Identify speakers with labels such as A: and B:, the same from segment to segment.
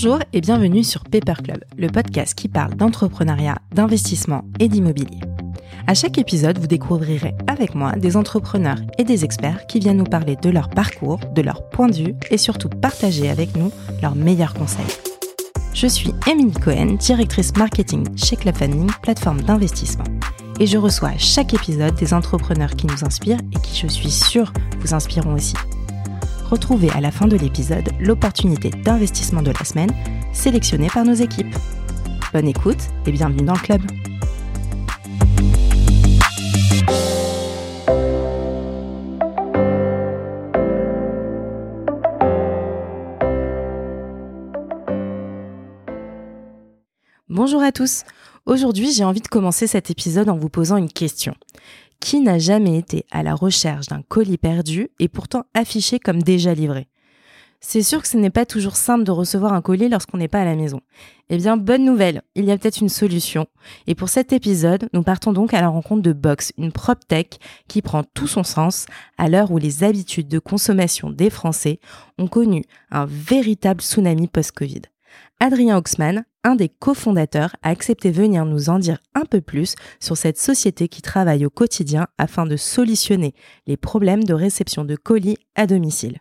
A: Bonjour et bienvenue sur Paper Club, le podcast qui parle d'entrepreneuriat, d'investissement et d'immobilier. À chaque épisode, vous découvrirez avec moi des entrepreneurs et des experts qui viennent nous parler de leur parcours, de leur point de vue et surtout partager avec nous leurs meilleurs conseils. Je suis Émilie Cohen, directrice marketing chez Club Funding, plateforme d'investissement. Et je reçois à chaque épisode des entrepreneurs qui nous inspirent et qui, je suis sûre, vous inspireront aussi. Retrouvez à la fin de l'épisode l'opportunité d'investissement de la semaine sélectionnée par nos équipes. Bonne écoute et bienvenue dans le club. Bonjour à tous. Aujourd'hui, j'ai envie de commencer cet épisode en vous posant une question. Qui n'a jamais été à la recherche d'un colis perdu et pourtant affiché comme déjà livré c'est sûr que ce n'est pas toujours simple de recevoir un colis lorsqu'on n'est pas à la maison. Eh bien, bonne nouvelle, il y a peut-être une solution. Et pour cet épisode, nous partons donc à la rencontre de Box, une prop tech qui prend tout son sens à l'heure où les habitudes de consommation des Français ont connu un véritable tsunami post-Covid. Adrien Oxman, un des cofondateurs, a accepté venir nous en dire un peu plus sur cette société qui travaille au quotidien afin de solutionner les problèmes de réception de colis à domicile.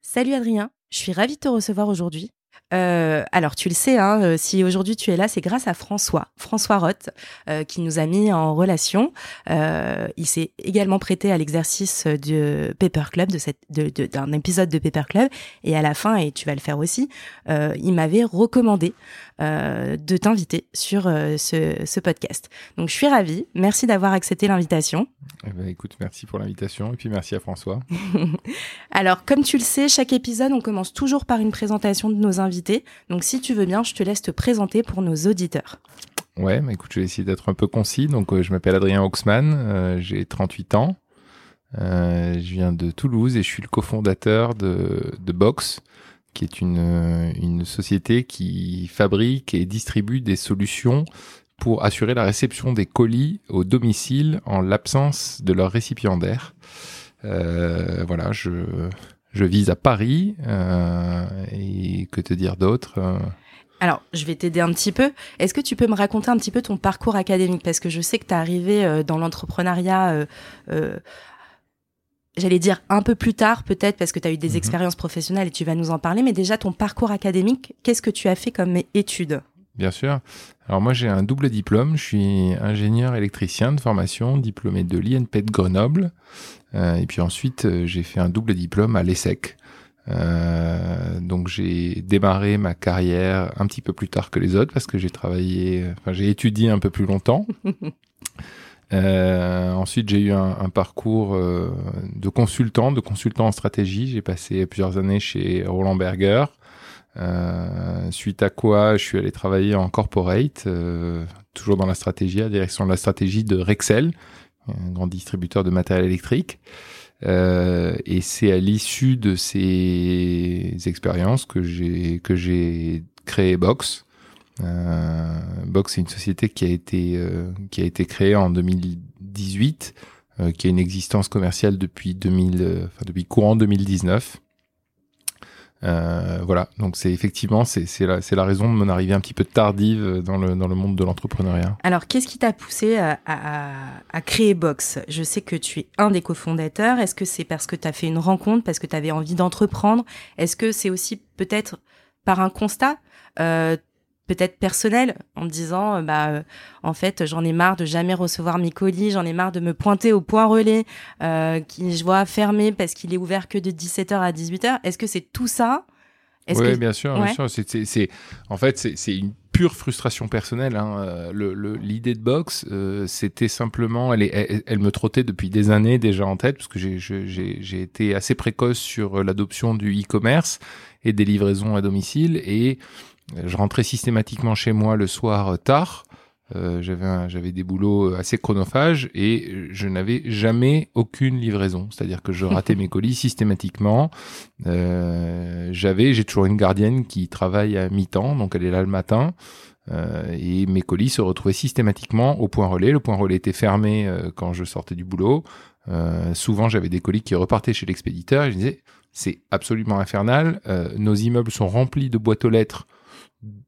A: Salut Adrien, je suis ravie de te recevoir aujourd'hui. Euh, alors tu le sais, hein, euh, si aujourd'hui tu es là, c'est grâce à François, François Roth, euh, qui nous a mis en relation. il s'est également prêté à l'exercice de Paper Club, de cette, d'un épisode de Paper Club, et à la fin, et tu vas le faire aussi, il m'avait recommandé de t'inviter sur ce, ce, podcast. Donc je suis ravie, merci d'avoir accepté l'invitation.
B: Eh ben, écoute, merci pour l'invitation et puis merci à François.
A: Alors comme tu le sais, chaque épisode, on commence toujours par une présentation de nos invités donc si tu veux bien, je te laisse te présenter pour nos auditeurs.
B: Ouais, mais écoute, je vais essayer d'être un peu concis. Donc euh, je m'appelle Adrien Oxman, euh, j'ai 38 ans. Euh, je viens de Toulouse et je suis le cofondateur de, de Box, qui est une, une société qui fabrique et distribue des solutions pour assurer la réception des colis au domicile en l'absence de leur récipiendaire. voilà, je, je vise à Paris. Euh, et que te dire d'autre euh?
A: Alors, je vais t'aider un petit peu. Est-ce que tu peux me raconter un petit peu ton parcours académique? Parce que je sais que tu es arrivé euh, dans l'entrepreneuriat, j'allais dire un peu plus tard peut-être, parce que tu as eu des mhm. expériences professionnelles et tu vas nous en parler. Mais déjà, ton parcours académique, qu'est-ce que tu as fait comme études
B: Bien sûr. Alors moi j'ai un double diplôme, je suis ingénieur électricien de formation, diplômé de l'INP de Grenoble, euh, et puis ensuite euh, j'ai fait un double diplôme à l'ESSEC. Euh, donc j'ai démarré ma carrière un petit peu plus tard que les autres parce que j'ai travaillé, enfin j'ai étudié un peu plus longtemps. ensuite, j'ai eu un, un parcours de consultant, de consultant en stratégie. J'ai passé plusieurs années chez Roland Berger, euh, suite à quoi, je suis allé travailler en corporate, euh, toujours dans la stratégie, à la direction de la stratégie de Rexel, un grand distributeur de matériel électrique. Euh, et c'est à l'issue de ces expériences que j'ai que j'ai créé Box. Euh, Box, c'est une société qui a été euh, qui a été créée en 2018, euh, qui a une existence commerciale depuis 2000, enfin depuis courant 2019. Euh, voilà, donc c'est effectivement c'est la, la raison de mon arrivée un petit peu tardive dans le, dans le monde de l'entrepreneuriat.
A: Alors qu'est-ce qui t'a poussé à, créer Box? Je sais que tu es un des cofondateurs. Est-ce que c'est parce que tu as fait une rencontre, parce que tu avais envie d'entreprendre? Est-ce que c'est aussi peut-être par un constat? Peut-être personnel en me disant euh, bah euh, en fait j'en ai marre de jamais recevoir mes colis j'en ai marre de me pointer au point relais euh, qui je vois fermé parce qu'il est ouvert que de 17h à 18h est-ce que c'est tout ça?
B: Oui, bien sûr, bien sûr. C'est, en fait, c'est une pure frustration personnelle. Hein. Euh, l'idée de Box, c'était simplement, elle, est, elle, me trottait depuis des années déjà en tête, parce que j'ai été assez précoce sur l'adoption du e-commerce et des livraisons à domicile, et je rentrais systématiquement chez moi le soir tard. Euh, j'avais des boulots assez chronophages et je n'avais jamais aucune livraison. C'est-à-dire que je ratais mes colis systématiquement. Euh, j'avais, j'ai toujours une gardienne qui travaille à mi-temps, donc elle est là le matin. Euh, et mes colis se retrouvaient systématiquement au point relais. Le point relais était fermé euh, quand je sortais du boulot. Euh, souvent, j'avais des colis qui repartaient chez l'expéditeur. Et je disais, c'est absolument infernal. Euh, nos immeubles sont remplis de boîtes aux lettres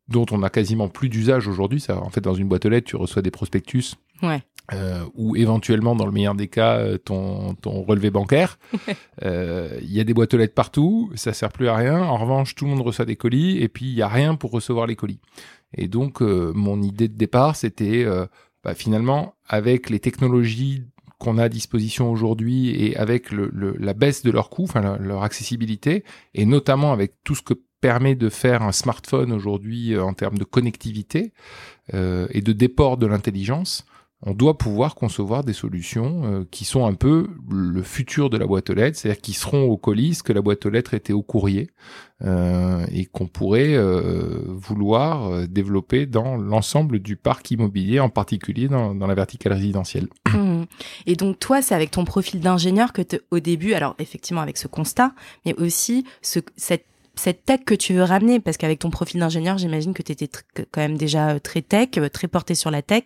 B: dont on n'a quasiment plus d'usage aujourd'hui. Ça, en fait, dans une boîte aux lettres, tu reçois des prospectus.
A: Ouais.
B: Euh, ou éventuellement, dans le meilleur des cas, euh, ton, ton relevé bancaire. Euh, Il y a des boîtes aux lettres partout, ça sert plus à rien. En revanche, tout le monde reçoit des colis et puis il y a rien pour recevoir les colis. Et donc, euh, mon idée de départ, c'était euh, bah, finalement, avec les technologies qu'on a à disposition aujourd'hui et avec le, le, la baisse de leur coût, enfin leur, leur accessibilité, et notamment avec tout ce que permet de faire un smartphone aujourd'hui euh, en termes de connectivité euh, et de déport de l'intelligence, on doit pouvoir concevoir des solutions euh, qui sont un peu le futur de la boîte aux lettres, c'est-à-dire qui seront au colis ce que la boîte aux lettres était au courrier et qu'on pourrait vouloir développer dans l'ensemble du parc immobilier, en particulier dans, la verticale résidentielle.
A: Mmh. Et donc toi, c'est avec ton profil d'ingénieur que au début, alors effectivement avec ce constat, mais aussi ce, cette cette tech que tu veux ramener, parce qu'avec ton profil d'ingénieur, j'imagine que tu étais quand même déjà euh, très tech, euh, très porté sur la tech.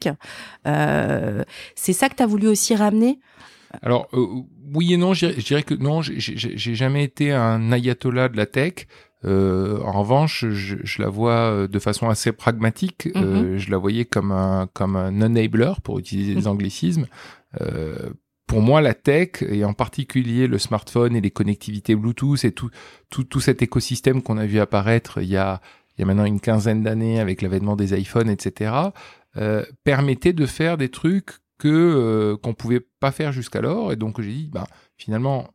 A: Euh, c'est ça que tu as voulu aussi ramener?
B: Alors euh, oui et non, je dirais- que non, j'ai- jamais été un ayatollah de la tech. Euh, en revanche, je, je la vois de façon assez pragmatique. Euh, je la voyais comme un comme un enabler pour utiliser des anglicismes. Pour moi, la tech et en particulier le smartphone et les connectivités Bluetooth et tout tout, tout cet écosystème qu'on a vu apparaître il y a il y a maintenant une quinzaine d'années avec l'avènement des iPhones, etc. Euh, permettait de faire des trucs que euh, qu'on pouvait pas faire jusqu'alors et donc j'ai dit bah finalement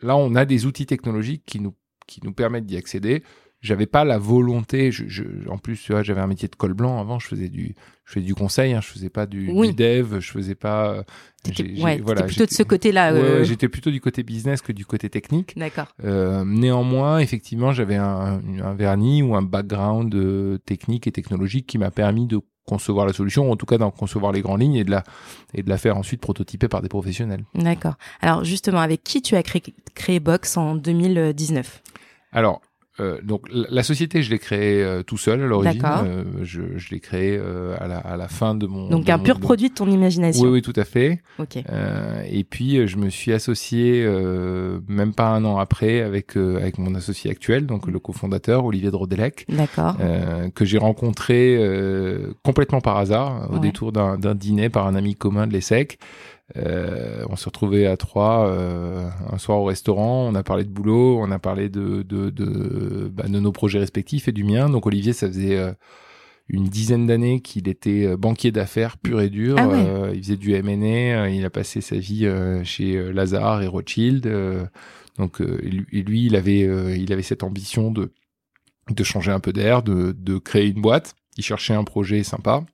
B: là on a des outils technologiques qui nous qui nous permettent d'y accéder j'avais pas la volonté je, je en plus tu vois j'avais un métier de col blanc avant je faisais du je faisais du conseil hein, je faisais pas du,
A: Oui.
B: du dev je faisais pas euh, j'ai- j'ai-
A: ouais,
B: voilà,
A: plutôt de
B: j'étais-
A: ce côté-là. Euh,
B: ouais, j'étais plutôt du côté business que du côté technique
A: D'accord.
B: euh, néanmoins, effectivement, j'avais un, un vernis ou un background euh, technique et technologique qui m'a permis de concevoir la solution, ou en tout cas d'en concevoir les grandes lignes et de la et de la faire ensuite prototyper par des professionnels.
A: D'accord. Alors justement, avec qui tu as créé, créé Box en 2019
B: Alors, euh, donc la, société, je l'ai créée euh, tout seul à l'origine. Euh, je je l'ai créée euh, à, la, à la fin de mon.
A: Donc
B: de
A: un
B: mon-
A: pur produit de ton imagination.
B: Oui, oui, tout à fait.
A: Ok.
B: Euh, et puis je me suis associé euh, même pas un an après avec euh, avec mon associé actuel, donc le cofondateur Olivier Drodelec.
A: D'accord.
B: euh, que j'ai rencontré euh, complètement par hasard au
A: Ouais.
B: détour d'un dîner par un ami commun de l'ESSEC. Euh, on s'est retrouvés à trois euh, un soir au restaurant. On a parlé de boulot, on a parlé de de de, bah, de nos projets respectifs et du mien. Donc Olivier, ça faisait euh, une dizaine d'années qu'il était banquier d'affaires pur et dur.
A: Ah ouais.
B: Il faisait du M&A. il a passé sa vie chez Lazare et Rothschild. donc et lui, il avait il avait cette ambition de de changer un peu d'air, de, de créer une boîte. Il cherchait un projet sympa.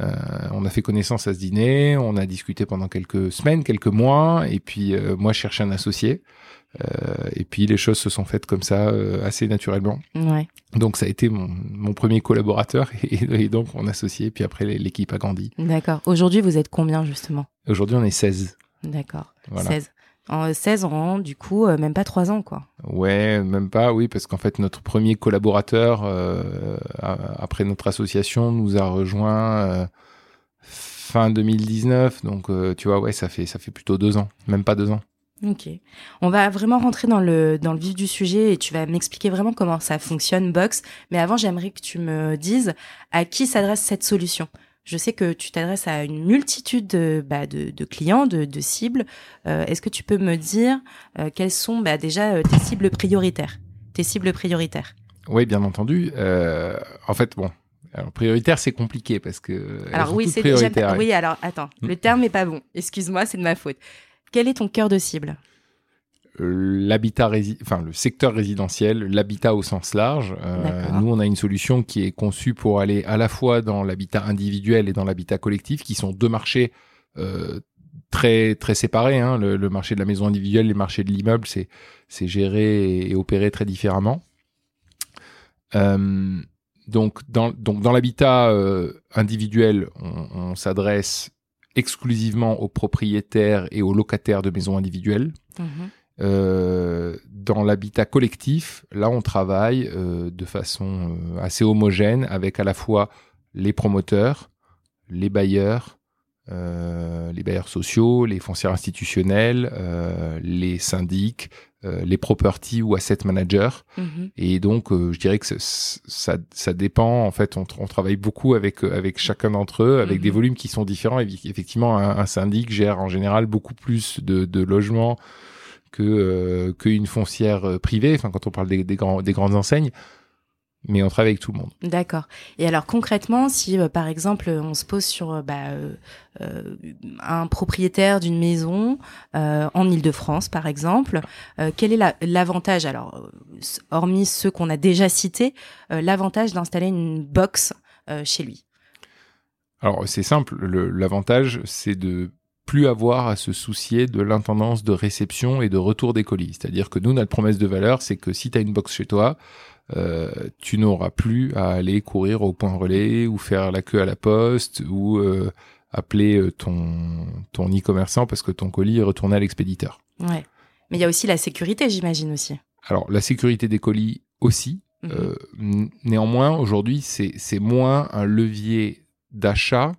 B: Euh, on a fait connaissance à ce dîner, on a discuté pendant quelques semaines, quelques mois, et puis euh, moi je cherchais un associé. Euh, et puis les choses se sont faites comme ça assez naturellement.
A: Ouais.
B: Donc ça a été mon, mon premier collaborateur et, et donc mon associé. Puis après l'équipe a grandi.
A: D'accord. Aujourd'hui, vous êtes combien justement?
B: Aujourd'hui on est 16.
A: D'accord.
B: Voilà.
A: 16. En 16 ans, du coup, euh, même pas 3 ans, quoi.
B: Ouais, même pas, oui, parce qu'en fait notre premier collaborateur euh, après notre association nous a rejoint euh, fin 2019. Donc euh, tu vois, ouais, ça fait ça fait plutôt deux ans, même pas deux ans.
A: Ok. On va vraiment rentrer dans le, dans le vif du sujet et tu vas m'expliquer vraiment comment ça fonctionne, Box. Mais avant, j'aimerais que tu me dises à qui s'adresse cette solution. Je sais que tu t'adresses à une multitude de, bah, de, de clients, de, de cibles. Euh, Est-ce que tu peux me dire euh, quelles sont bah, déjà euh, tes cibles prioritaires Tes cibles prioritaires?
B: Oui, bien entendu. Euh, en fait, bon, alors prioritaire c'est compliqué parce que
A: Alors oui, c'est déjà... Oui, alors attends,
B: Mm.
A: le terme est pas bon. Excuse-moi, c'est de ma faute. Quel est ton cœur de cible?
B: L'habitat enfin le secteur résidentiel, l'habitat au sens large. Euh, nous, on a une solution qui est conçue pour aller à la fois dans l'habitat individuel et dans l'habitat collectif, qui sont deux marchés euh, très très séparés. Hein. Le, le marché de la maison individuelle, les marchés de l'immeuble, c'est c'est géré et, et opéré très différemment. Euh, donc dans donc dans l'habitat individuel, on, on s'adresse exclusivement aux propriétaires et aux locataires de maisons individuelles.
A: Mhm.
B: Euh, dans l'habitat collectif, là, on travaille euh, de façon euh, assez homogène avec à la fois les promoteurs, les bailleurs, euh, les bailleurs sociaux, les foncières institutionnelles, euh, les syndics, euh, les property ou asset managers.
A: Mhm.
B: Et donc, euh, je dirais que ça, ça dépend. En fait, on, on travaille beaucoup avec avec chacun d'entre eux, avec
A: Mhm.
B: des volumes qui sont différents. Effectivement, un, un syndic gère en général beaucoup plus de, de logements que euh, qu'une foncière euh, privée. Enfin, quand on parle des, des, grands, des grandes enseignes, mais on travaille avec tout le monde.
A: D'accord. Et alors concrètement, si euh, par exemple on se pose sur bah, euh, un propriétaire d'une maison euh, en Île-de-France, par exemple, quel est la- l'avantage? Alors, hormis ceux qu'on a déjà cités, l'avantage d'installer une box chez lui?
B: Alors c'est simple, le- l'avantage c'est de plus avoir à se soucier de l'intendance de réception et de retour des colis. C'est-à-dire que nous, notre promesse de valeur, c'est que si tu as une box chez toi, euh, tu n'auras plus à aller courir au point relais ou faire la queue à la poste ou euh, appeler euh, ton, ton e-commerçant parce que ton colis est retourné à l'expéditeur.
A: Ouais. Mais il y a aussi la sécurité, j'imagine aussi.
B: Alors la sécurité des colis aussi,
A: Mhm.
B: Euh, néanmoins, aujourd'hui, c'est c'est moins un levier d'achat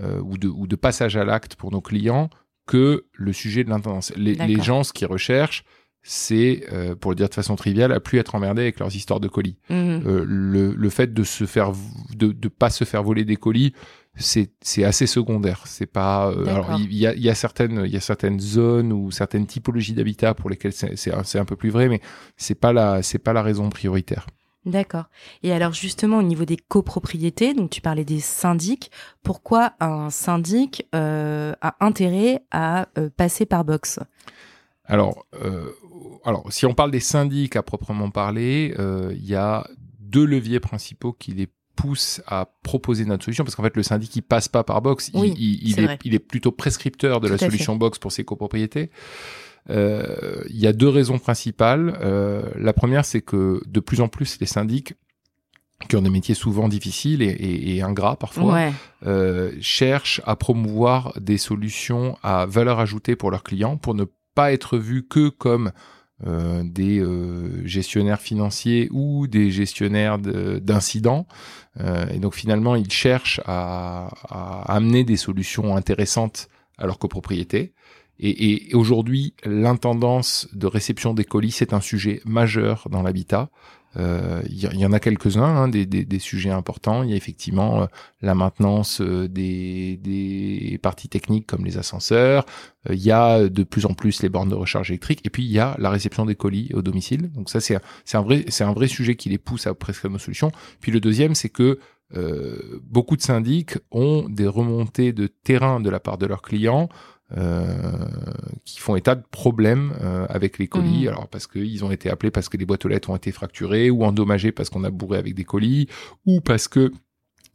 B: euh, ou, de, ou de passage à l'acte pour nos clients que le sujet de l'intendance. Les, gens, ce qu'ils recherchent, c'est, euh, pour le dire de façon triviale, à plus être emmerdés avec leurs histoires de colis.
A: Mhm.
B: Euh, le, le fait de se faire, de, de pas se faire voler des colis, c'est c'est assez secondaire. C'est pas. euh, alors il il y a, il y a certaines il y a certaines zones ou certaines typologies d'habitat pour lesquelles c'est c'est un, c'est un peu plus vrai, mais c'est pas la c'est pas la raison prioritaire.
A: D'accord. Et alors justement au niveau des copropriétés, donc tu parlais des syndics, pourquoi un syndic euh, a intérêt à euh, passer par box?
B: Alors euh, alors si on parle des syndics à proprement parler, euh, il y a deux leviers principaux qui les poussent à proposer notre solution parce qu'en fait le syndic il passe pas par box, il-
A: Oui,
B: il, il
A: c'est
B: est,
A: vrai.
B: il est plutôt prescripteur de
A: Tout
B: la
A: fait.
B: solution box pour ses copropriétés. Euh, Il y a deux raisons principales. Euh, la première, c'est que de plus en plus, les syndics, qui ont des métiers souvent difficiles et, et- et ingrats parfois,
A: Ouais.
B: euh, cherchent à promouvoir des solutions à valeur ajoutée pour leurs clients, pour ne pas être vus que comme euh, des euh, gestionnaires financiers ou des gestionnaires de- d'incidents. Euh, et donc finalement, ils cherchent à, à amener des solutions intéressantes à leurs copropriétés. Et, et aujourd'hui, l'intendance de réception des colis, c'est un sujet majeur dans l'habitat. Euh, Il y, il y en a quelques-uns, hein, des, des, des sujets importants. Il y a effectivement euh, la maintenance euh, des, des parties techniques comme les ascenseurs. Euh, Il y a de plus en plus les bornes de recharge électrique. Et puis il y a la réception des colis au domicile. Donc ça, c'est un, un vrai, c'est un vrai sujet qui les pousse à prescrire nos solutions. Puis le deuxième, c'est que euh, beaucoup de syndics ont des remontées de terrain de la part de leurs clients euh, qui font état de problèmes euh, avec les colis.
A: Mhm.
B: Alors parce qu'ils ont été appelés parce que les boîtes aux lettres ont été fracturées ou endommagées parce qu'on a bourré avec des colis ou parce que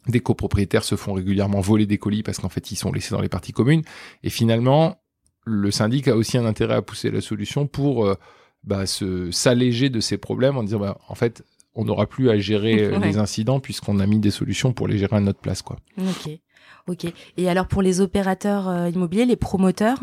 B: des copropriétaires se font régulièrement voler des colis parce qu'en fait ils sont laissés dans les parties communes. Et finalement, le syndic a aussi un intérêt à pousser la solution pour euh, bah, se s'alléger de ces problèmes en disant bah, en fait on n'aura plus à gérer euh,
A: Ouais.
B: les incidents puisqu'on a mis des solutions pour les gérer à notre place quoi.
A: Ok. Ok. Et alors pour les opérateurs euh, immobiliers, les promoteurs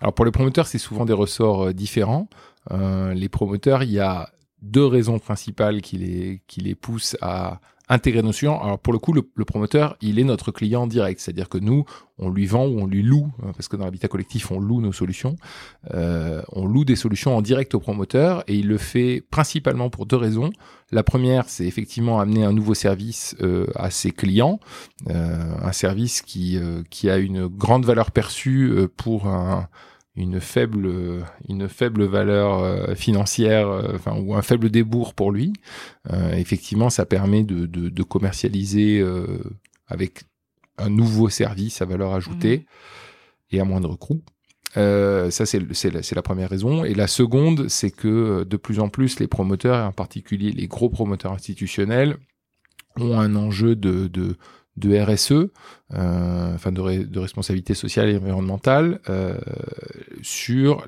B: Alors pour les promoteurs, c'est souvent des ressorts euh, différents. Euh, les promoteurs, il y a deux raisons principales qui les, qui les poussent à intégrer nos solutions. Alors pour le coup, le, promoteur, il est notre client direct, c'est-à-dire que nous, on lui vend ou on lui loue, euh, parce que dans l'habitat collectif, on loue nos solutions. Euh, on loue des solutions en direct au promoteur et il le fait principalement pour deux raisons. La première, c'est effectivement amener un nouveau service euh, à ses clients, euh, un service qui, euh, qui a une grande valeur perçue pour un, une faible une faible valeur euh, financière euh, enfin ou un faible débours pour lui. Euh, effectivement ça permet de, de, de commercialiser euh, avec un nouveau service à valeur ajoutée et à moindre coût. Euh, ça c'est la, c'est la première raison. Et la seconde c'est que de plus en plus les promoteurs et en particulier les gros promoteurs institutionnels ont un enjeu de, de de RSE, euh, enfin de, de responsabilité sociale et environnementale, euh, sur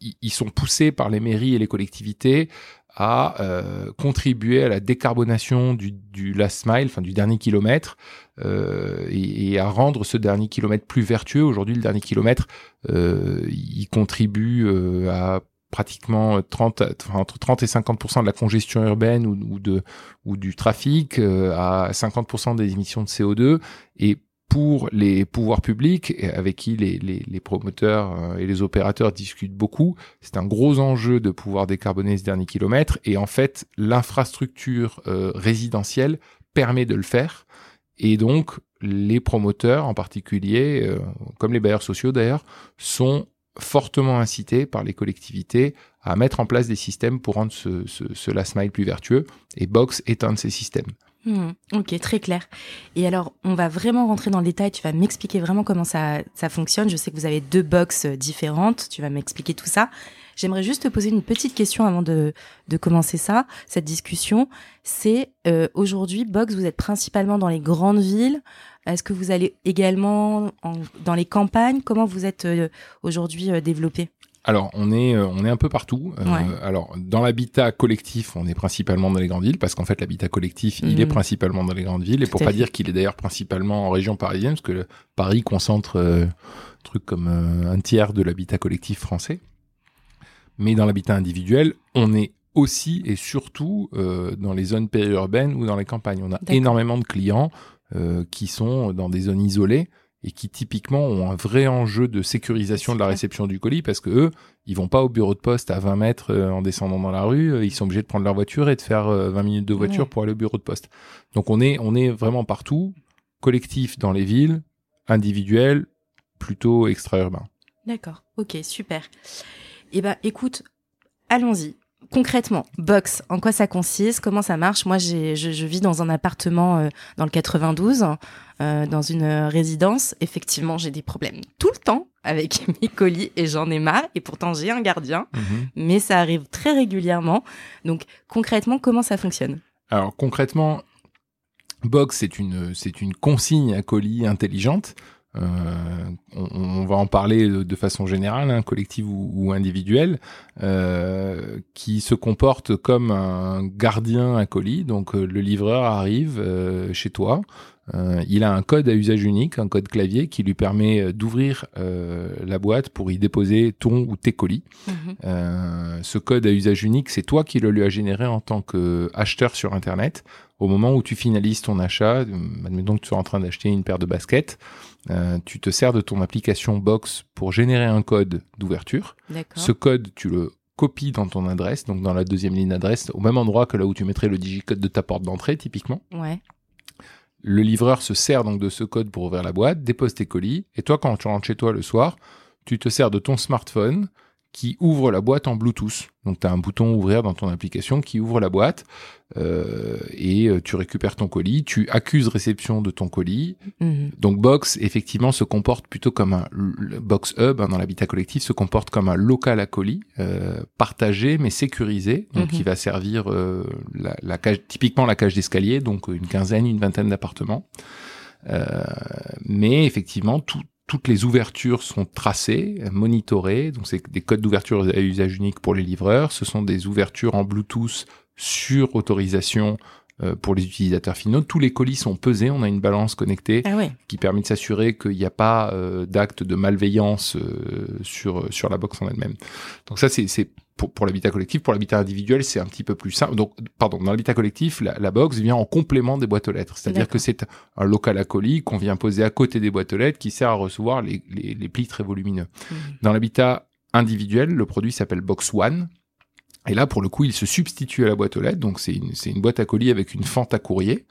B: ils ils sont poussés par les mairies et les collectivités à euh, contribuer à la décarbonation du, du last mile, enfin du dernier kilomètre, euh, et, et à rendre ce dernier kilomètre plus vertueux. Aujourd'hui, le dernier kilomètre, euh, il contribue euh, à pratiquement 30, enfin, entre 30 et 50 de la congestion urbaine ou, de ou du trafic, euh, à 50 des émissions de CO2 et pour les pouvoirs publics, avec qui les, les, les promoteurs euh, et les opérateurs discutent beaucoup, c'est un gros enjeu de pouvoir décarboner ce dernier kilomètre. Et en fait, l'infrastructure euh, résidentielle permet de le faire. Et donc, les promoteurs en particulier, euh, comme les bailleurs sociaux d'ailleurs, sont fortement incités par les collectivités à mettre en place des systèmes pour rendre ce, ce, ce last mile plus vertueux. Et Box est un de ces systèmes.
A: Hmm, ok, très clair. Et alors, on va vraiment rentrer dans le détail. Tu vas m'expliquer vraiment comment ça, ça fonctionne. Je sais que vous avez deux box différentes. Tu vas m'expliquer tout ça. J'aimerais juste te poser une petite question avant de, de commencer ça, cette discussion. C'est euh, aujourd'hui, Box, vous êtes principalement dans les grandes villes. Est-ce que vous allez également en, dans les campagnes? Comment vous êtes euh, aujourd'hui euh, développé?
B: Alors, on est, euh, on est un peu partout. Euh,
A: Ouais.
B: alors, dans l'habitat collectif, on est principalement dans les grandes villes, parce qu'en fait, l'habitat collectif, il
A: Mhm.
B: est principalement dans les grandes villes. Et pour pas
A: fait.
B: dire qu'il est d'ailleurs principalement en région parisienne, parce que Paris concentre euh, truc comme un tiers de l'habitat collectif français. Mais dans l'habitat individuel, on est aussi et surtout euh, dans les zones périurbaines ou dans les campagnes. On a énormément de clients euh, qui sont dans des zones isolées et qui typiquement ont un vrai enjeu de sécurisation de la réception du colis parce que eux, ils vont pas au bureau de poste à 20 mètres euh, en descendant dans la rue, ils sont obligés de prendre leur voiture et de faire euh, 20 minutes de voiture
A: Ouais.
B: pour aller au bureau de poste. Donc on est on est vraiment partout, collectif dans les villes, individuel, plutôt extra-urbain.
A: D'accord. Ok, super. Eh ben, écoute, allons-y. Concrètement, Box, en quoi ça consiste Comment ça marche? Moi, j'ai, je, je vis dans un appartement euh, dans le 92, euh, dans une euh, résidence. Effectivement, j'ai des problèmes tout le temps avec mes colis et j'en ai marre. Et pourtant, j'ai un gardien, mais ça arrive très régulièrement. Donc, concrètement, comment ça fonctionne?
B: Alors concrètement, Box c'est une c'est une consigne à colis intelligente. Euh, on, on va en parler de, de façon générale, hein, collective ou, ou individuelle, euh, qui se comporte comme un gardien à colis. Donc euh, le livreur arrive euh, chez toi, euh, il a un code à usage unique, un code clavier qui lui permet d'ouvrir euh, la boîte pour y déposer ton ou tes colis. Euh, ce code à usage unique, c'est toi qui le lui as généré en tant qu'acheteur sur Internet. Au moment où tu finalises ton achat, admettons que tu es en train d'acheter une paire de baskets, euh, tu te sers de ton application Box pour générer un code d'ouverture. Ce code, tu le copies dans ton adresse, donc dans la deuxième ligne d'adresse, au même endroit que là où tu mettrais le digicode de ta porte d'entrée, typiquement.
A: Ouais.
B: Le livreur se sert donc de ce code pour ouvrir la boîte, dépose tes colis, et toi, quand tu rentres chez toi le soir, tu te sers de ton smartphone qui ouvre la boîte en Bluetooth. Donc tu as un bouton ouvrir dans ton application qui ouvre la boîte euh, et euh, tu récupères ton colis, tu accuses réception de ton colis.
A: Mhm.
B: Donc Box effectivement se comporte plutôt comme un Box Hub hein, dans l'habitat collectif se comporte comme un local à colis euh, partagé mais sécurisé. Donc
A: Mhm.
B: il va servir euh, la, la cage typiquement la cage d'escalier donc une quinzaine une vingtaine d'appartements. Euh, mais effectivement tout toutes les ouvertures sont tracées, monitorées, donc c'est des codes d'ouverture à usage unique pour les livreurs. Ce sont des ouvertures en Bluetooth sur autorisation euh, pour les utilisateurs finaux. Tous les colis sont pesés, on a une balance connectée
A: Ah ouais.
B: qui permet de s'assurer qu'il n'y a pas euh, d'acte de malveillance euh, sur sur la box en elle-même. Donc ça c'est c'est pour, pour l'habitat collectif, pour l'habitat individuel, c'est un petit peu plus simple. Donc, pardon, dans l'habitat collectif, la, la box vient en complément des boîtes aux lettres. C'est-à-dire que c'est un local à colis qu'on vient poser à côté des boîtes aux lettres qui sert à recevoir les, les, les plis très volumineux.
A: Mhm.
B: Dans l'habitat individuel, le produit s'appelle Box One. Et là, pour le coup, il se substitue à la boîte aux lettres. Donc, c'est une, une boîte à colis avec une fente à courrier.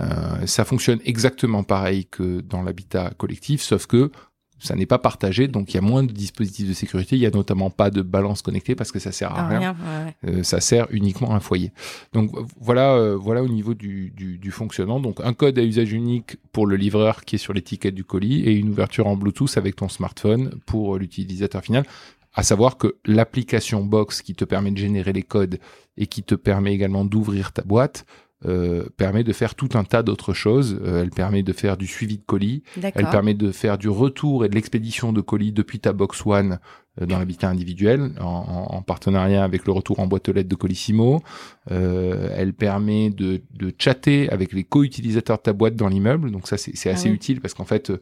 B: Euh, ça fonctionne exactement pareil que dans l'habitat collectif, sauf que ça n'est pas partagé. Donc, il y a moins de dispositifs de sécurité. Il y a notamment pas de balance connectée parce que ça sert à
A: Ah,
B: rien.
A: rien. ouais, ouais.
B: Euh, ça sert uniquement à un foyer. Donc voilà, euh, voilà au niveau du, du, du fonctionnement. Donc un code à usage unique pour le livreur qui est sur l'étiquette du colis et une ouverture en Bluetooth avec ton smartphone pour euh, l'utilisateur final. À savoir que l'application Box qui te permet de générer les codes et qui te permet également d'ouvrir ta boîte euh, permet de faire tout un tas d'autres choses. Euh, elle permet de faire du suivi de colis, elle permet de faire du retour et de l'expédition de colis depuis ta box One dans l'habitat individuel en, partenariat avec le retour en boîte aux lettres de Colissimo. elle permet de, de chatter avec les co-utilisateurs de ta boîte dans l'immeuble. Donc ça, c'est ah assez utile parce qu'en fait,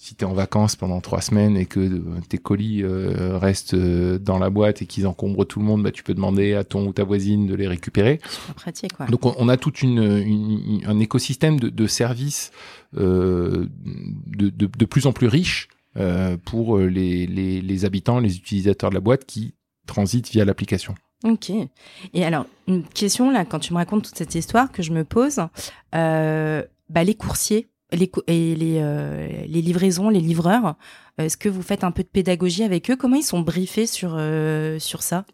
B: si tu es en vacances pendant trois semaines et que euh, tes colis euh, restent euh, dans la boîte et qu'ils encombrent tout le monde, bah, tu peux demander à ton ou ta voisine de les récupérer.
A: C'est pratique, quoi.
B: Donc on, a tout une, un écosystème de, de services de, de, de, plus en plus riche pour les, les, les habitants, les utilisateurs de la boîte qui transitent via l'application.
A: Ok. Et alors, une question là, quand tu me racontes toute cette histoire que je me pose, euh, bah, les coursiers, les, et les, euh, les livraisons, les livreurs, euh, est-ce que vous faites un peu de pédagogie avec eux? Comment ils sont briefés sur, euh, sur ça?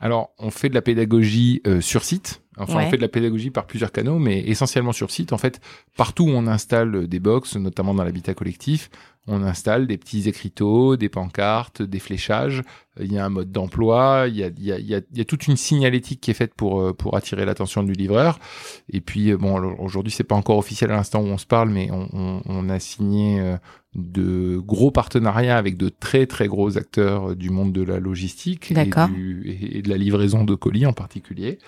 B: Alors, on fait de la pédagogie sur site. Enfin, on fait de la pédagogie par plusieurs canaux, mais essentiellement sur site. En fait, partout où on installe des box, notamment dans l'habitat collectif, on installe des petits écriteaux, des pancartes, des fléchages. Il y a un mode d'emploi, il y a, il a, il y a, toute une signalétique qui est faite pour, euh, pour attirer l'attention du livreur. Et puis, euh, bon, aujourd'hui, c'est pas encore officiel à l'instant où on se parle, mais on, on, on a signé euh, de gros partenariats avec de très très gros acteurs du monde de la logistique et, du, et, de la livraison de colis en particulier.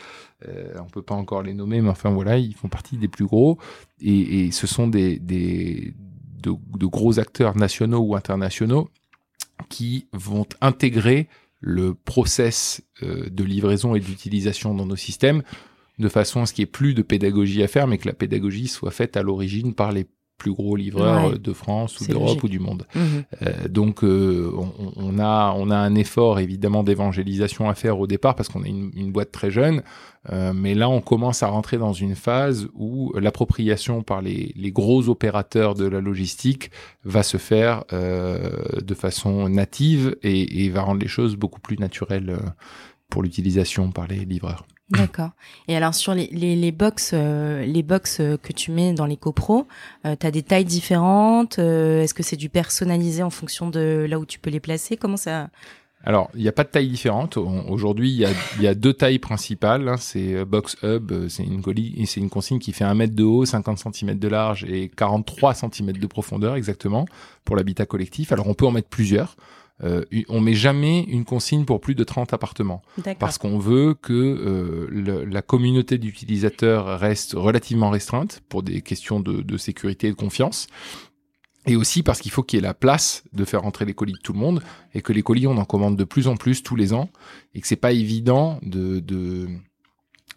B: Euh, on peut pas encore les nommer, mais enfin voilà, ils font partie des plus gros. Et, et ce sont des, des de, gros acteurs nationaux ou internationaux qui vont intégrer le process euh, de livraison et d'utilisation dans nos systèmes de façon à ce qu'il n'y ait plus de pédagogie à faire, mais que la pédagogie soit faite à l'origine par les plus gros livreurs de France ou d'Europe ou du monde. Mhm. Euh, donc euh, on, a on a un effort évidemment d'évangélisation à faire au départ parce qu'on est une, boîte très jeune, euh, mais là on commence à rentrer dans une phase où l'appropriation par les, les gros opérateurs de la logistique va se faire de façon native et, et va rendre les choses beaucoup plus naturelles pour l'utilisation par les livreurs.
A: D'accord. Et alors sur les, les, les box, euh, les box euh, que tu mets dans les copros, euh, tu as des tailles différentes. Est-ce que c'est du personnalisé en fonction de là où tu peux les placer? Comment ça?
B: Alors, il n'y a pas de taille différente. Aujourd'hui, il y a, y a, deux tailles principales. Hein. C'est Box Hub, c'est une, c'est une consigne qui fait 1 mètre de haut, 50 cm de large et 43 cm de profondeur exactement pour l'habitat collectif. Alors, on peut en mettre plusieurs. Euh, on met jamais une consigne pour plus de 30 appartements parce qu'on veut que euh, la communauté d'utilisateurs reste relativement restreinte pour des questions de, sécurité et de confiance. Et aussi parce qu'il faut qu'il y ait la place de faire entrer les colis de tout le monde et que les colis on en commande de plus en plus tous les ans et que c'est pas évident de, de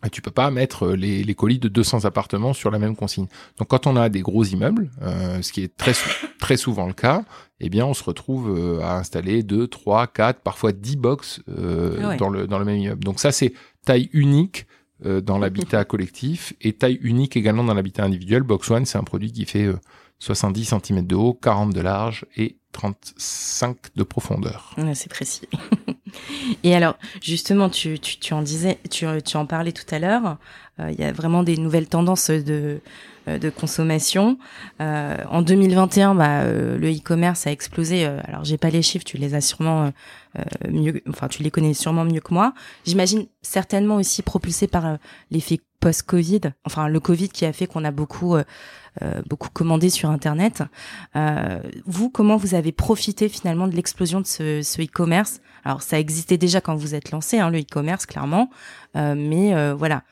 B: tu peux pas mettre les, les, colis de 200 appartements sur la même consigne. Donc quand on a des gros immeubles, euh, ce qui est très très souvent le cas, eh bien, on se retrouve euh, à installer 2, 3, 4, parfois 10 box euh, ah dans, le, dans le même immeuble. Donc ça, c'est taille unique euh, dans l'habitat collectif et taille unique également dans l'habitat individuel. Box One, c'est un produit qui fait 70 cm de haut, 40 de large et 35 de profondeur.
A: c'est précis. et alors, justement, tu, tu, tu en disais, tu, tu en parlais tout à l'heure. Il y a vraiment des nouvelles tendances de euh, de consommation. Euh, en 2021, bah, euh, le e-commerce a explosé. alors, j'ai pas les chiffres, tu les as sûrement mieux, enfin, tu les connais sûrement mieux que moi. J'imagine certainement aussi propulsé par l'effet post-Covid, enfin le Covid qui a fait qu'on a beaucoup beaucoup commandé sur Internet. vous, comment vous avez profité finalement de l'explosion de ce, e-commerce? Alors ça existait déjà quand vous êtes lancé, hein, le e-commerce clairement, mais voilà,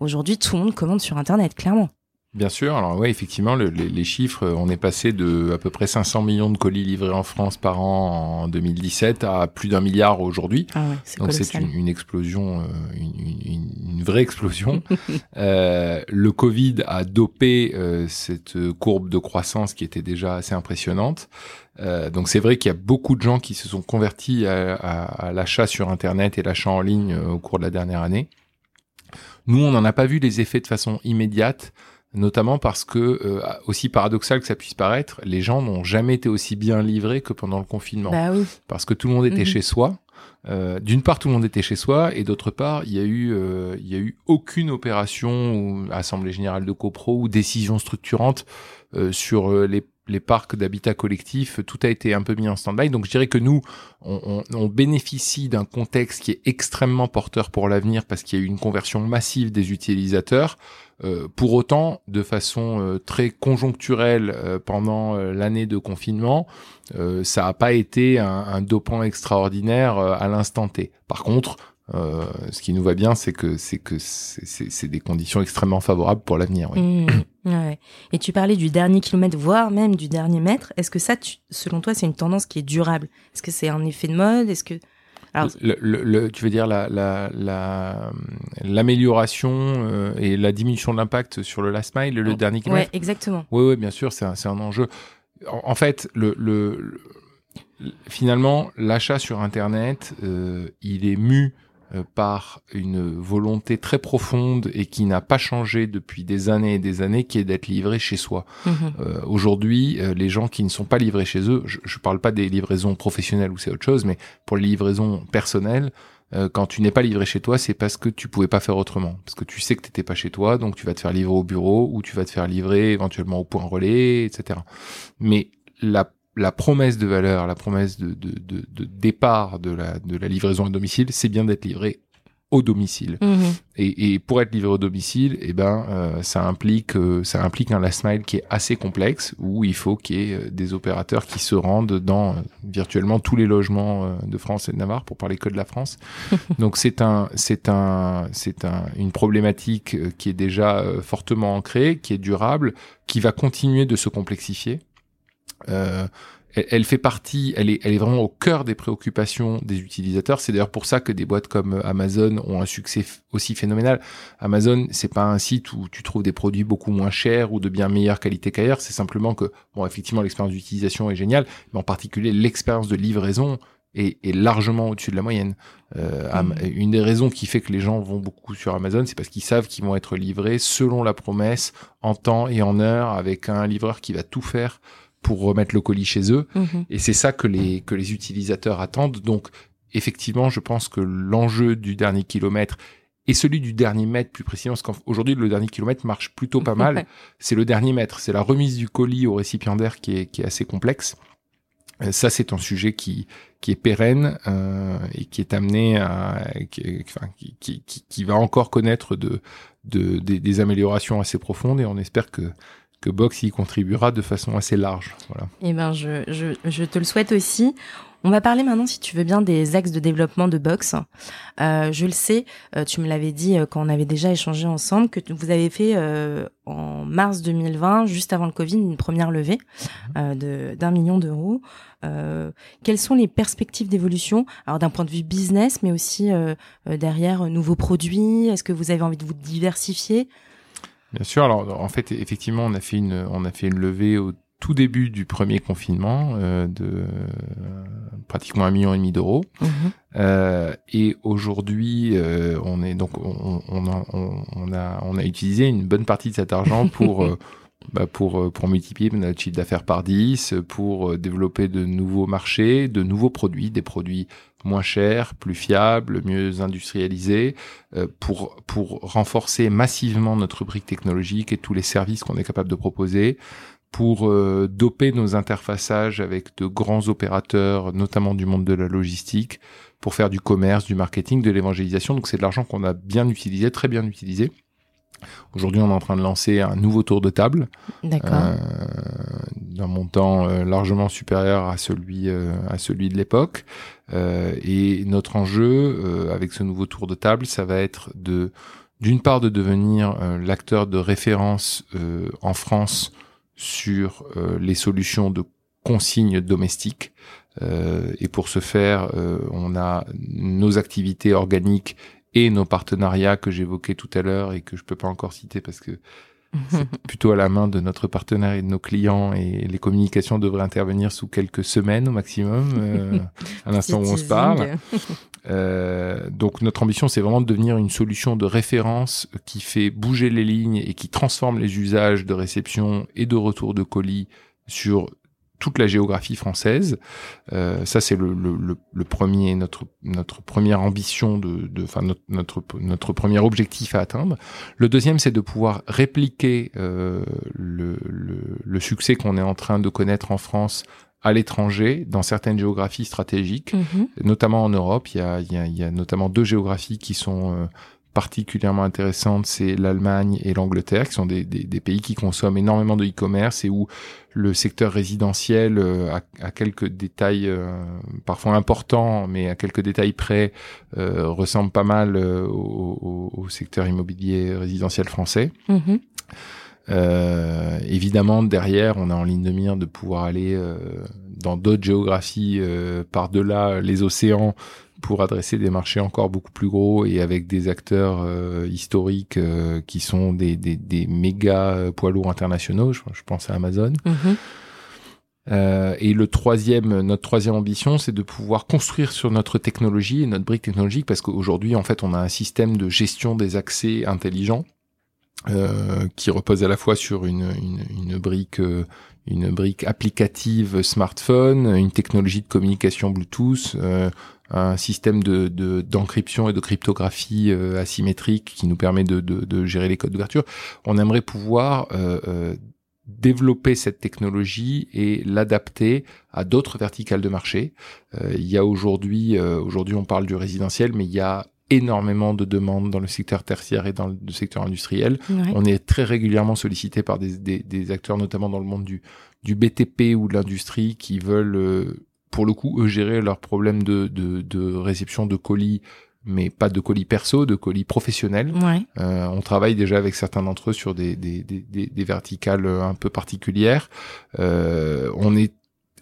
A: aujourd'hui tout le monde commande sur Internet, clairement.
B: Bien sûr. Alors ouais, effectivement, les, chiffres, on est passé de à peu près 500 millions de colis livrés en France par an en 2017 à plus d'un milliard aujourd'hui.
A: Ah
B: Donc c'est une, explosion, euh, une, vraie explosion. euh, le Covid a dopé euh, cette courbe de croissance qui était déjà assez impressionnante. Euh, donc c'est vrai qu'il y a beaucoup de gens qui se sont convertis à, à l'achat sur Internet et l'achat en ligne au cours de la dernière année. Nous, on n'en a pas vu les effets de façon immédiate notamment parce que, euh, aussi paradoxal que ça puisse paraître, les gens n'ont jamais été aussi bien livrés que pendant le confinement.
A: Bah oui.
B: Parce que tout le monde était mhm. chez soi. Euh, D'une part, tout le monde était chez soi, et d'autre part, il y a eu, euh, il y a eu aucune opération ou assemblée générale de copro ou décision structurante euh, sur les les parcs d'habitat collectif, tout a été un peu mis en stand-by. Donc je dirais que nous, on, on, on bénéficie d'un contexte qui est extrêmement porteur pour l'avenir parce qu'il y a eu une conversion massive des utilisateurs. Euh, pour autant, de façon euh, très conjoncturelle euh, pendant l'année de confinement, ça n'a pas été un, un, dopant extraordinaire à l'instant T. Par contre, ce qui nous va bien, c'est que c'est que c'est des conditions extrêmement favorables pour l'avenir. Oui.
A: Mmh, ouais. Et tu parlais du dernier kilomètre, voire même du dernier mètre. Est-ce que ça, selon toi, c'est une tendance qui est durable? Est-ce que c'est un effet de mode? Est-ce que
B: le, tu veux dire l'amélioration la, la, euh, et la diminution de l'impact sur le last mile, le, dernier kilomètre?
A: Oui, exactement.
B: Oui, bien sûr, c'est un, un, enjeu. En, fait, le, le, finalement, l'achat sur Internet, euh, il est mu euh, par une volonté très profonde et qui n'a pas changé depuis des années et des années, qui est d'être livré chez soi. Mhm. Euh, Aujourd'hui, euh, les gens qui ne sont pas livrés chez eux, je ne parle pas des livraisons professionnelles ou c'est autre chose, mais pour les livraisons personnelles, euh, quand tu n'es pas livré chez toi, c'est parce que tu pouvais pas faire autrement, parce que tu sais que t'étais pas chez toi, donc tu vas te faire livrer au bureau ou tu vas te faire livrer éventuellement au point relais, etc. Mais la la promesse de valeur, la promesse de, de, de, de départ de la, de la livraison à domicile, c'est bien d'être livré au domicile. Mhm. Et, et, pour être livré au domicile, eh ben, euh, ça implique, euh, ça implique un last mile qui est assez complexe, où il faut qu'il y ait euh, des opérateurs qui se rendent dans virtuellement tous les logements de France et de Navarre, pour parler que de la France. Donc c'est un, c'est un, c'est un, une problématique qui est déjà fortement ancrée, qui est durable, qui va continuer de se complexifier. Euh, elle, fait partie, elle est, elle est vraiment au cœur des préoccupations des utilisateurs. C'est d'ailleurs pour ça que des boîtes comme Amazon ont un succès aussi phénoménal. Amazon, c'est pas un site où tu trouves des produits beaucoup moins chers ou de bien meilleure qualité qu'ailleurs. C'est simplement que, bon, effectivement, l'expérience d'utilisation est géniale, mais en particulier l'expérience de livraison est, est largement au-dessus de la moyenne. Euh, mmh. Une des raisons qui fait que les gens vont beaucoup sur Amazon, c'est parce qu'ils savent qu'ils vont être livrés selon la promesse, en temps et en heure, avec un livreur qui va tout faire pour remettre le colis chez eux. Mhm. Et c'est ça que les, que les utilisateurs attendent. Donc, effectivement, je pense que l'enjeu du dernier kilomètre et celui du dernier mètre plus précisément, parce qu'aujourd'hui le dernier kilomètre marche plutôt pas mal. C'est le dernier mètre, c'est la remise du colis au récipiendaire qui est, qui est assez complexe. Euh, ça, c'est un sujet qui, qui est pérenne euh, et qui est amené à, qui, enfin, qui, qui, qui, va encore connaître de, de des, des, améliorations assez profondes et on espère que que Box y contribuera de façon assez large. Voilà.
A: Eh ben, je, je, je te le souhaite aussi. On va parler maintenant, si tu veux bien, des axes de développement de Box. Euh, je le sais, euh, tu me l'avais dit euh, quand on avait déjà échangé ensemble, que vous avez fait euh, en mars 2020, juste avant le Covid, une première levée mhm. de d'un million d'euros. quelles sont les perspectives d'évolution? Alors d'un point de vue business, mais aussi derrière nouveaux produits. Est-ce que vous avez envie de vous diversifier?
B: Bien sûr. Alors, en fait, effectivement, on a fait une, on a fait une levée au tout début du premier confinement euh, de euh, pratiquement un million et demi d'euros. Mhm. Euh, et aujourd'hui, euh, on est donc on, on, a, on, a on a utilisé une bonne partie de cet argent pour euh, bah pour pour multiplier notre chiffre d'affaires par 10, pour développer de nouveaux marchés, de nouveaux produits, des produits moins cher, plus fiable, mieux industrialisé, euh, pour, pour renforcer massivement notre brique technologique et tous les services qu'on est capable de proposer, pour euh, doper nos interfaçages avec de grands opérateurs, notamment du monde de la logistique, pour faire du commerce, du marketing, de l'évangélisation. Donc c'est de l'argent qu'on a bien utilisé, très bien utilisé. Aujourd'hui, on est en train de lancer un nouveau tour de table euh, d'un montant euh, largement supérieur à celui euh, à celui de l'époque. Euh, et notre enjeu avec ce nouveau tour de table, ça va être de d'une part de devenir l'acteur de référence en France sur les solutions de consignes domestiques. et pour ce faire, on a nos activités organiques et nos partenariats que j'évoquais tout à l'heure et que je peux pas encore citer parce que c'est plutôt à la main de notre partenaire et de nos clients et les communications devraient intervenir sous quelques semaines au maximum, euh, à l'instant où on se parle. Euh, donc notre ambition, c'est vraiment de devenir une solution de référence qui fait bouger les lignes et qui transforme les usages de réception et de retour de colis sur toute la géographie française. Euh, ça, c'est le, le, le, premier, notre, notre première ambition, de, enfin notre, notre, notre premier objectif à atteindre. Le deuxième, c'est de pouvoir répliquer euh, le, le, succès qu'on est en train de connaître en France à l'étranger, dans certaines géographies stratégiques, mhm. notamment en Europe. Il y a, il y a, il y a notamment deux géographies qui sont euh, particulièrement intéressantes, c'est l'Allemagne et l'Angleterre, qui sont des, des, pays qui consomment énormément de e-commerce et où le secteur résidentiel, euh, à, quelques détails euh, parfois importants, mais à quelques détails près, euh, ressemble pas mal au, au, secteur immobilier résidentiel français. Mm-hmm. évidemment, derrière, on a en ligne de mire de pouvoir aller dans d'autres géographies par-delà les océans pour adresser des marchés encore beaucoup plus gros et avec des acteurs euh, historiques euh, qui sont des, des, des, méga euh, poids lourds internationaux. Je, pense à Amazon. Mhm. Euh, et le troisième, notre troisième ambition, c'est de pouvoir construire sur notre technologie et notre brique technologique, parce qu'aujourd'hui, en fait, on a un système de gestion des accès intelligents euh, qui repose à la fois sur une, une, une brique une brique applicative smartphone, une technologie de communication Bluetooth, euh, un système de d'encryption et de cryptographie euh, asymétrique qui nous permet de, de, de gérer les codes d'ouverture. On aimerait pouvoir euh, euh, développer cette technologie et l'adapter à d'autres verticales de marché. il y a aujourd'hui, aujourd'hui on parle du résidentiel, mais il y a énormément de demandes dans le secteur tertiaire et dans le secteur industriel. On est très régulièrement sollicité par des, des, des, acteurs, notamment dans le monde du, du BTP ou de l'industrie, qui veulent pour le coup, eux gérer leurs problèmes de, de, de, réception de colis, mais pas de colis perso, de colis professionnels. Euh, on travaille déjà avec certains d'entre eux sur des, des, des, des, verticales un peu particulières. Euh, on est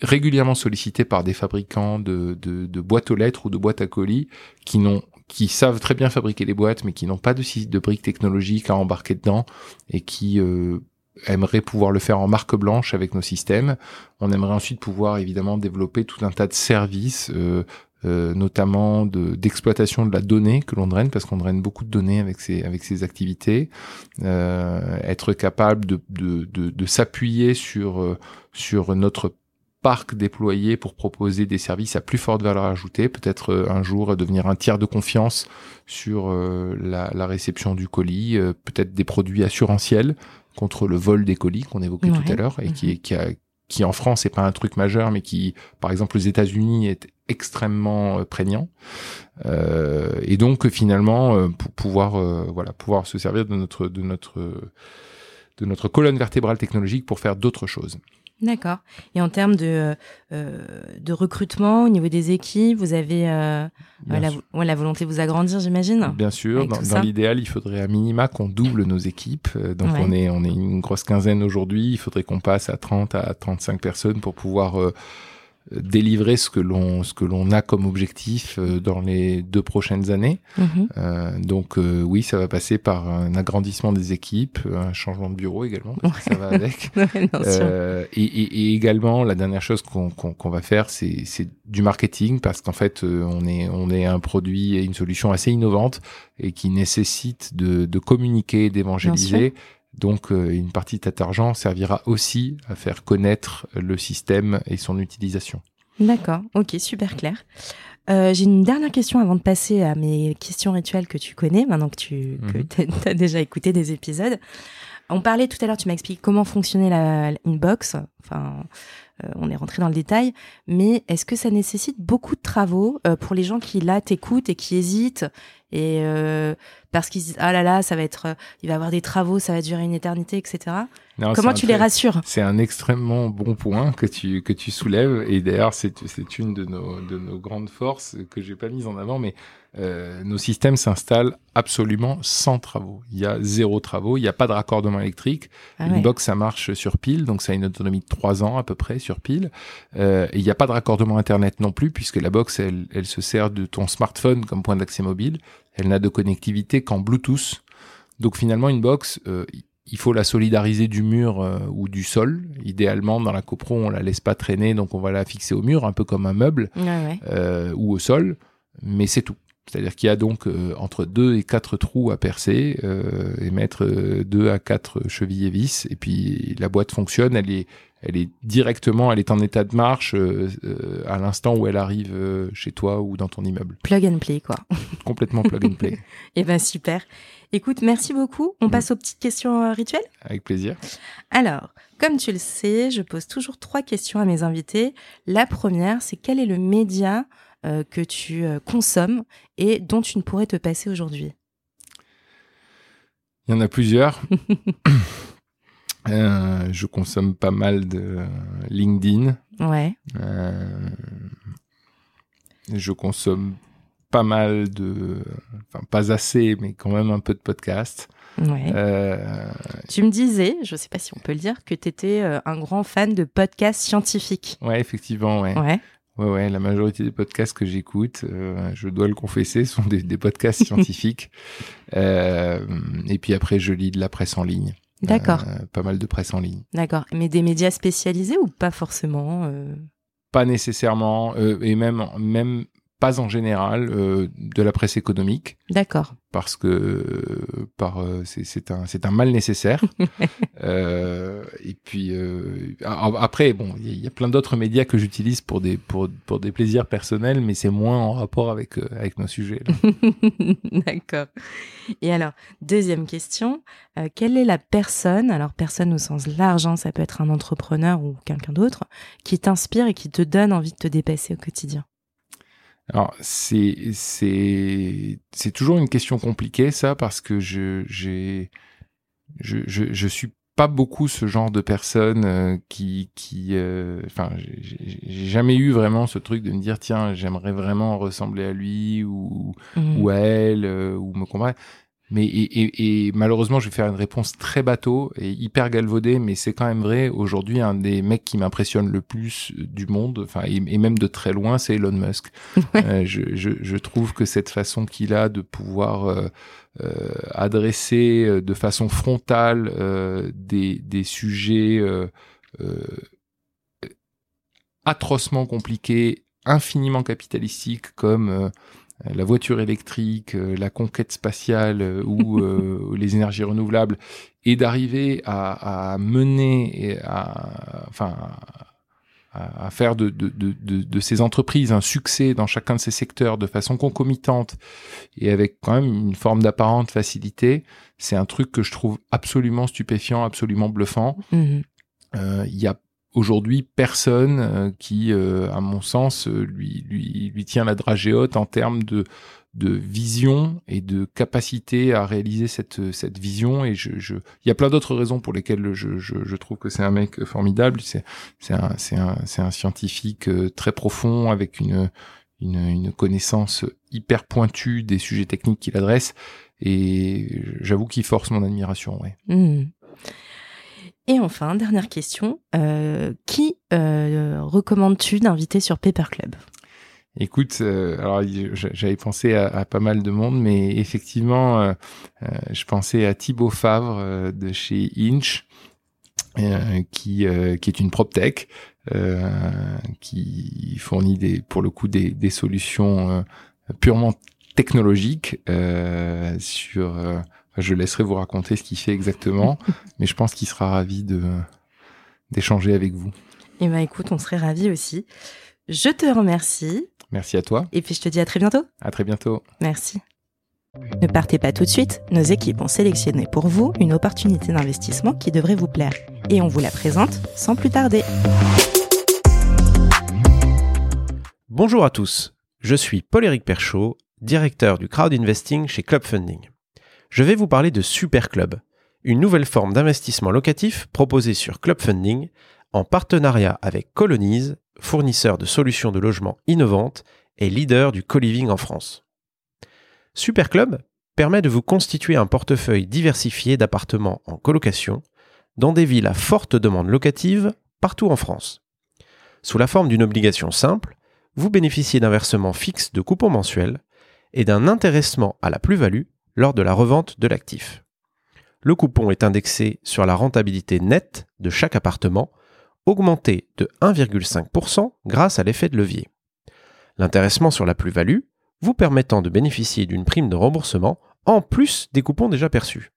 B: régulièrement sollicité par des fabricants de, de, de, boîtes aux lettres ou de boîtes à colis qui n'ont qui savent très bien fabriquer les boîtes mais qui n'ont pas de, de briques technologiques à embarquer dedans et qui euh, aimerait pouvoir le faire en marque blanche avec nos systèmes. On aimerait ensuite pouvoir évidemment développer tout un tas de services, euh, euh, notamment d'exploitation de, la donnée que l'on draine, parce qu'on draine beaucoup de données avec ces, avec ces activités. Euh, être capable de, de, de, de s'appuyer sur, euh, sur notre parc déployé pour proposer des services à plus forte valeur ajoutée, peut-être euh, un jour devenir un tiers de confiance sur la, la, réception du colis, peut-être des produits assurantiels contre le vol des colis qu'on évoquait tout à l'heure et qui, mhm. qui, a, qui en France n'est pas un truc majeur, mais qui, par exemple, aux États-Unis est extrêmement euh, prégnant. Euh, et donc finalement, euh, pour pouvoir, euh, voilà, pouvoir se servir de notre, de notre, de notre colonne vertébrale technologique pour faire d'autres choses.
A: D'accord. Et en termes de, euh, de recrutement au niveau des équipes, vous avez euh, la, la, volonté de vous agrandir, j'imagine
B: Bien sûr. Dans, dans l'idéal, il faudrait à minima qu'on double nos équipes. Euh, donc on, est, on est une grosse quinzaine aujourd'hui. Il faudrait qu'on passe à 30 à 35 personnes pour pouvoir euh, délivrer ce que l'on ce que l'on a comme objectif euh, dans les deux prochaines années. Mhm. Euh, donc euh, oui, ça va passer par un agrandissement des équipes, un changement de bureau également, parce que ça va avec. euh, et, et, et, également, la dernière chose qu'on qu'on va faire, c'est du marketing, parce qu'en fait, euh, on est on est un produit et une solution assez innovante et qui nécessite de, de communiquer, d'évangéliser. Donc euh, une partie de cet argent servira aussi à faire connaître le système et son utilisation.
A: D'accord, ok, super clair. Euh, j'ai une dernière question avant de passer à mes questions rituelles que tu connais, maintenant que tu mhm. as déjà écouté des épisodes. On parlait tout à l'heure, tu m'as expliqué comment fonctionnait la inbox. Enfin, euh, on est rentré dans le détail, mais est-ce que ça nécessite beaucoup de travaux pour les gens qui là t'écoutent et qui hésitent et euh, parce qu'ils disent ah là là ça va être euh, il va avoir des travaux ça va durer une éternité etc comment tu les rassures?
B: c'est un extrêmement bon point que tu que tu soulèves. Et d'ailleurs c'est c'est une de nos de nos grandes forces que j'ai pas mise en avant mais euh, nos systèmes s'installent absolument sans travaux. Il y a zéro travaux, il n'y a pas de raccordement électrique. Ah une box, ça marche sur pile, donc ça a une autonomie de trois ans à peu près sur pile. Euh, et il n'y a pas de raccordement Internet non plus, puisque la box, elle, elle se sert de ton smartphone comme point d'accès mobile. Elle n'a de connectivité qu'en Bluetooth. Donc finalement, une box, euh, il faut la solidariser du mur euh, ou du sol. Idéalement, dans la copro, on la laisse pas traîner, donc on va la fixer au mur, un peu comme un meuble, euh, ou au sol. Mais c'est tout. C'est-à-dire qu'il y a donc euh, entre deux et quatre trous à percer euh, et mettre euh, deux à quatre chevilles et vis. Et puis la boîte fonctionne, elle est, elle est directement, elle est en état de marche à l'instant où elle arrive chez toi ou dans ton immeuble.
A: Plug and play, quoi.
B: Complètement plug and play.
A: eh ben super. Écoute, merci beaucoup. On mm. passe aux petites questions rituelles?
B: Avec plaisir.
A: Alors, comme tu le sais, je pose toujours trois questions à mes invités. La première, c'est quel est le média euh, que tu euh, consommes et dont tu ne pourrais te passer aujourd'hui
B: Il y en a plusieurs. Euh, je consomme pas mal de LinkedIn.
A: Ouais.
B: Euh, je consomme pas mal de, enfin pas assez, mais quand même un peu de podcasts.
A: Ouais.
B: Euh,
A: Tu me disais, je sais pas si on peut le dire, que tu étais un grand fan de podcasts scientifiques.
B: ouais, effectivement, ouais.
A: Ouais.
B: Ouais, ouais, la majorité des podcasts que j'écoute, euh, je dois le confesser, sont des, des podcasts scientifiques. Euh, et puis après, je lis de la presse en ligne.
A: D'accord.
B: Euh, pas mal de presse en ligne.
A: D'accord. Mais des médias spécialisés ou pas forcément
B: Pas nécessairement, et même, même pas en général, euh, de la presse économique,
A: D'accord.
B: parce que euh, par euh, c'est un c'est un mal nécessaire. Euh, et puis euh, après, bon, il y a- plein d'autres médias que j'utilise pour des pour pour des plaisirs personnels, mais c'est moins en rapport avec avec nos sujets.
A: D'accord. Et alors, deuxième question, euh, quelle est la personne, alors personne au sens large, hein, ça peut être un entrepreneur ou quelqu'un d'autre, qui t'inspire et qui te donne envie de te dépasser au quotidien?
B: Alors c'est c'est c'est toujours une question compliquée ça parce que je j'ai je, je je suis pas beaucoup ce genre de personne euh, qui qui euh, enfin j'ai- j'ai j'ai jamais eu vraiment ce truc de me dire tiens j'aimerais vraiment ressembler à lui ou ou à elle euh, ou me combattre mais et, et, et malheureusement je vais faire une réponse très bateau et hyper galvaudée mais c'est quand même vrai aujourd'hui un des mecs qui m'impressionne le plus du monde enfin et, et même de très loin c'est Elon Musk
A: Ouais.
B: Euh, je, je, je trouve que cette façon qu'il a de pouvoir euh, euh, adresser euh, de façon frontale euh, des, des sujets euh, euh, atrocement compliqués, infiniment capitalistiques comme euh, la voiture électrique, euh, la conquête spatiale euh, ou euh, les énergies renouvelables, et d'arriver à, à mener et à, enfin, à, faire de, de, de, de, de ces entreprises un succès dans chacun de ces secteurs de façon concomitante et avec quand même une forme d'apparente facilité, c'est un truc que je trouve absolument stupéfiant, absolument bluffant.
A: Mhm.
B: Euh, Il y a aujourd'hui personne euh, qui, euh, à mon sens, euh, lui, lui, lui tient la dragée haute en termes de, de vision et de capacité à réaliser cette, cette vision. Et je, je... il y a plein d'autres raisons pour lesquelles je, je, je trouve que c'est un mec formidable. C'est, c'est un, c'est un, c'est un scientifique très profond avec une, une, une connaissance hyper pointue des sujets techniques qu'il adresse. Et j'avoue qu'il force mon admiration. Ouais.
A: Mhm. Et enfin, dernière question, euh, qui euh, recommandes-tu d'inviter sur Paper Club
B: Écoute, euh, alors j'avais pensé à, pas mal de monde, mais effectivement, je pensais à Thibaut Favre de chez Inch, qui qui est une PropTech, qui fournit des pour le coup des, des solutions purement technologiques sur. Je laisserai vous raconter ce qu'il fait exactement, mais je pense qu'il sera ravi de d'échanger avec vous.
A: Eh ben écoute, on serait ravis aussi. Je te remercie
B: Merci à toi.
A: et puis je te dis à très bientôt.
B: À très bientôt.
A: Merci. Ne partez pas tout de suite, nos équipes ont sélectionné pour vous une opportunité d'investissement qui devrait vous plaire. Et on vous la présente sans plus tarder.
C: Bonjour à tous, je suis Paul-Éric Perchaud, directeur du crowd investing chez Club Funding. Je vais vous parler de Super Club, une nouvelle forme d'investissement locatif proposée sur Club Funding en partenariat avec Colonize, fournisseur de solutions de logement innovantes et leader du co-living en France. Super Club permet de vous constituer un portefeuille diversifié d'appartements en colocation dans des villes à forte demande locative partout en France. Sous la forme d'une obligation simple, vous bénéficiez d'un versement fixe de coupons mensuels et d'un intéressement à la plus-value lors de la revente de l'actif. Le coupon est indexé sur la rentabilité nette de chaque appartement, augmenté de 1,5% grâce à l'effet de levier. L'intéressement sur la plus-value vous permettant de bénéficier d'une prime de remboursement en plus des coupons déjà perçus.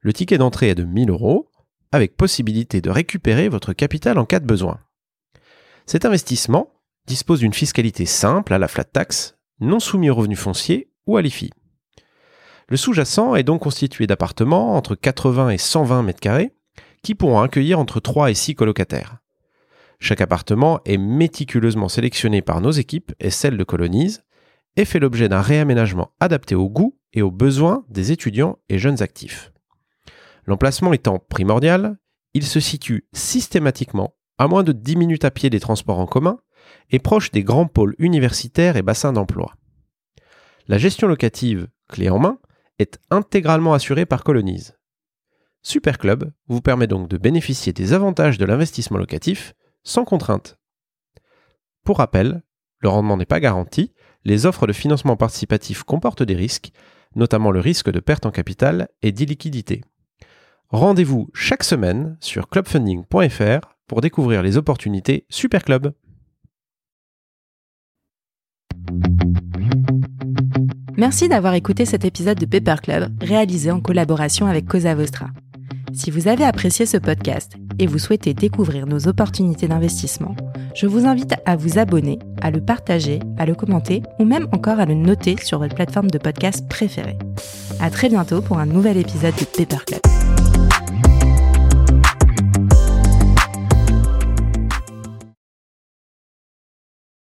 C: Le ticket d'entrée est de 1000 euros, avec possibilité de récupérer votre capital en cas de besoin. Cet investissement dispose d'une fiscalité simple à la flat tax, non soumis aux revenus fonciers ou à l'IFI. Le sous-jacent est donc constitué d'appartements entre 80 et 120 mètres carrés qui pourront accueillir entre 3 et 6 colocataires. Chaque appartement est méticuleusement sélectionné par nos équipes et celles de Colonise et fait l'objet d'un réaménagement adapté aux goûts et aux besoins des étudiants et jeunes actifs. L'emplacement étant primordial, il se situe systématiquement à moins de 10 minutes à pied des transports en commun et proche des grands pôles universitaires et bassins d'emploi. La gestion locative, clé en main, est intégralement assurée par Colonize. Superclub vous permet donc de bénéficier des avantages de l'investissement locatif sans contrainte. Pour rappel, le rendement n'est pas garanti, les offres de financement participatif comportent des risques, notamment le risque de perte en capital et d'illiquidité. Rendez-vous chaque semaine sur clubfunding.fr pour découvrir les opportunités Superclub.
A: Merci d'avoir écouté cet épisode de Paper Club réalisé en collaboration avec Cosa Vostra. Si vous avez apprécié ce podcast et vous souhaitez découvrir nos opportunités d'investissement, je vous invite à vous abonner, à le partager, à le commenter ou même encore à le noter sur votre plateforme de podcast préférée. À très bientôt pour un nouvel épisode de Paper Club.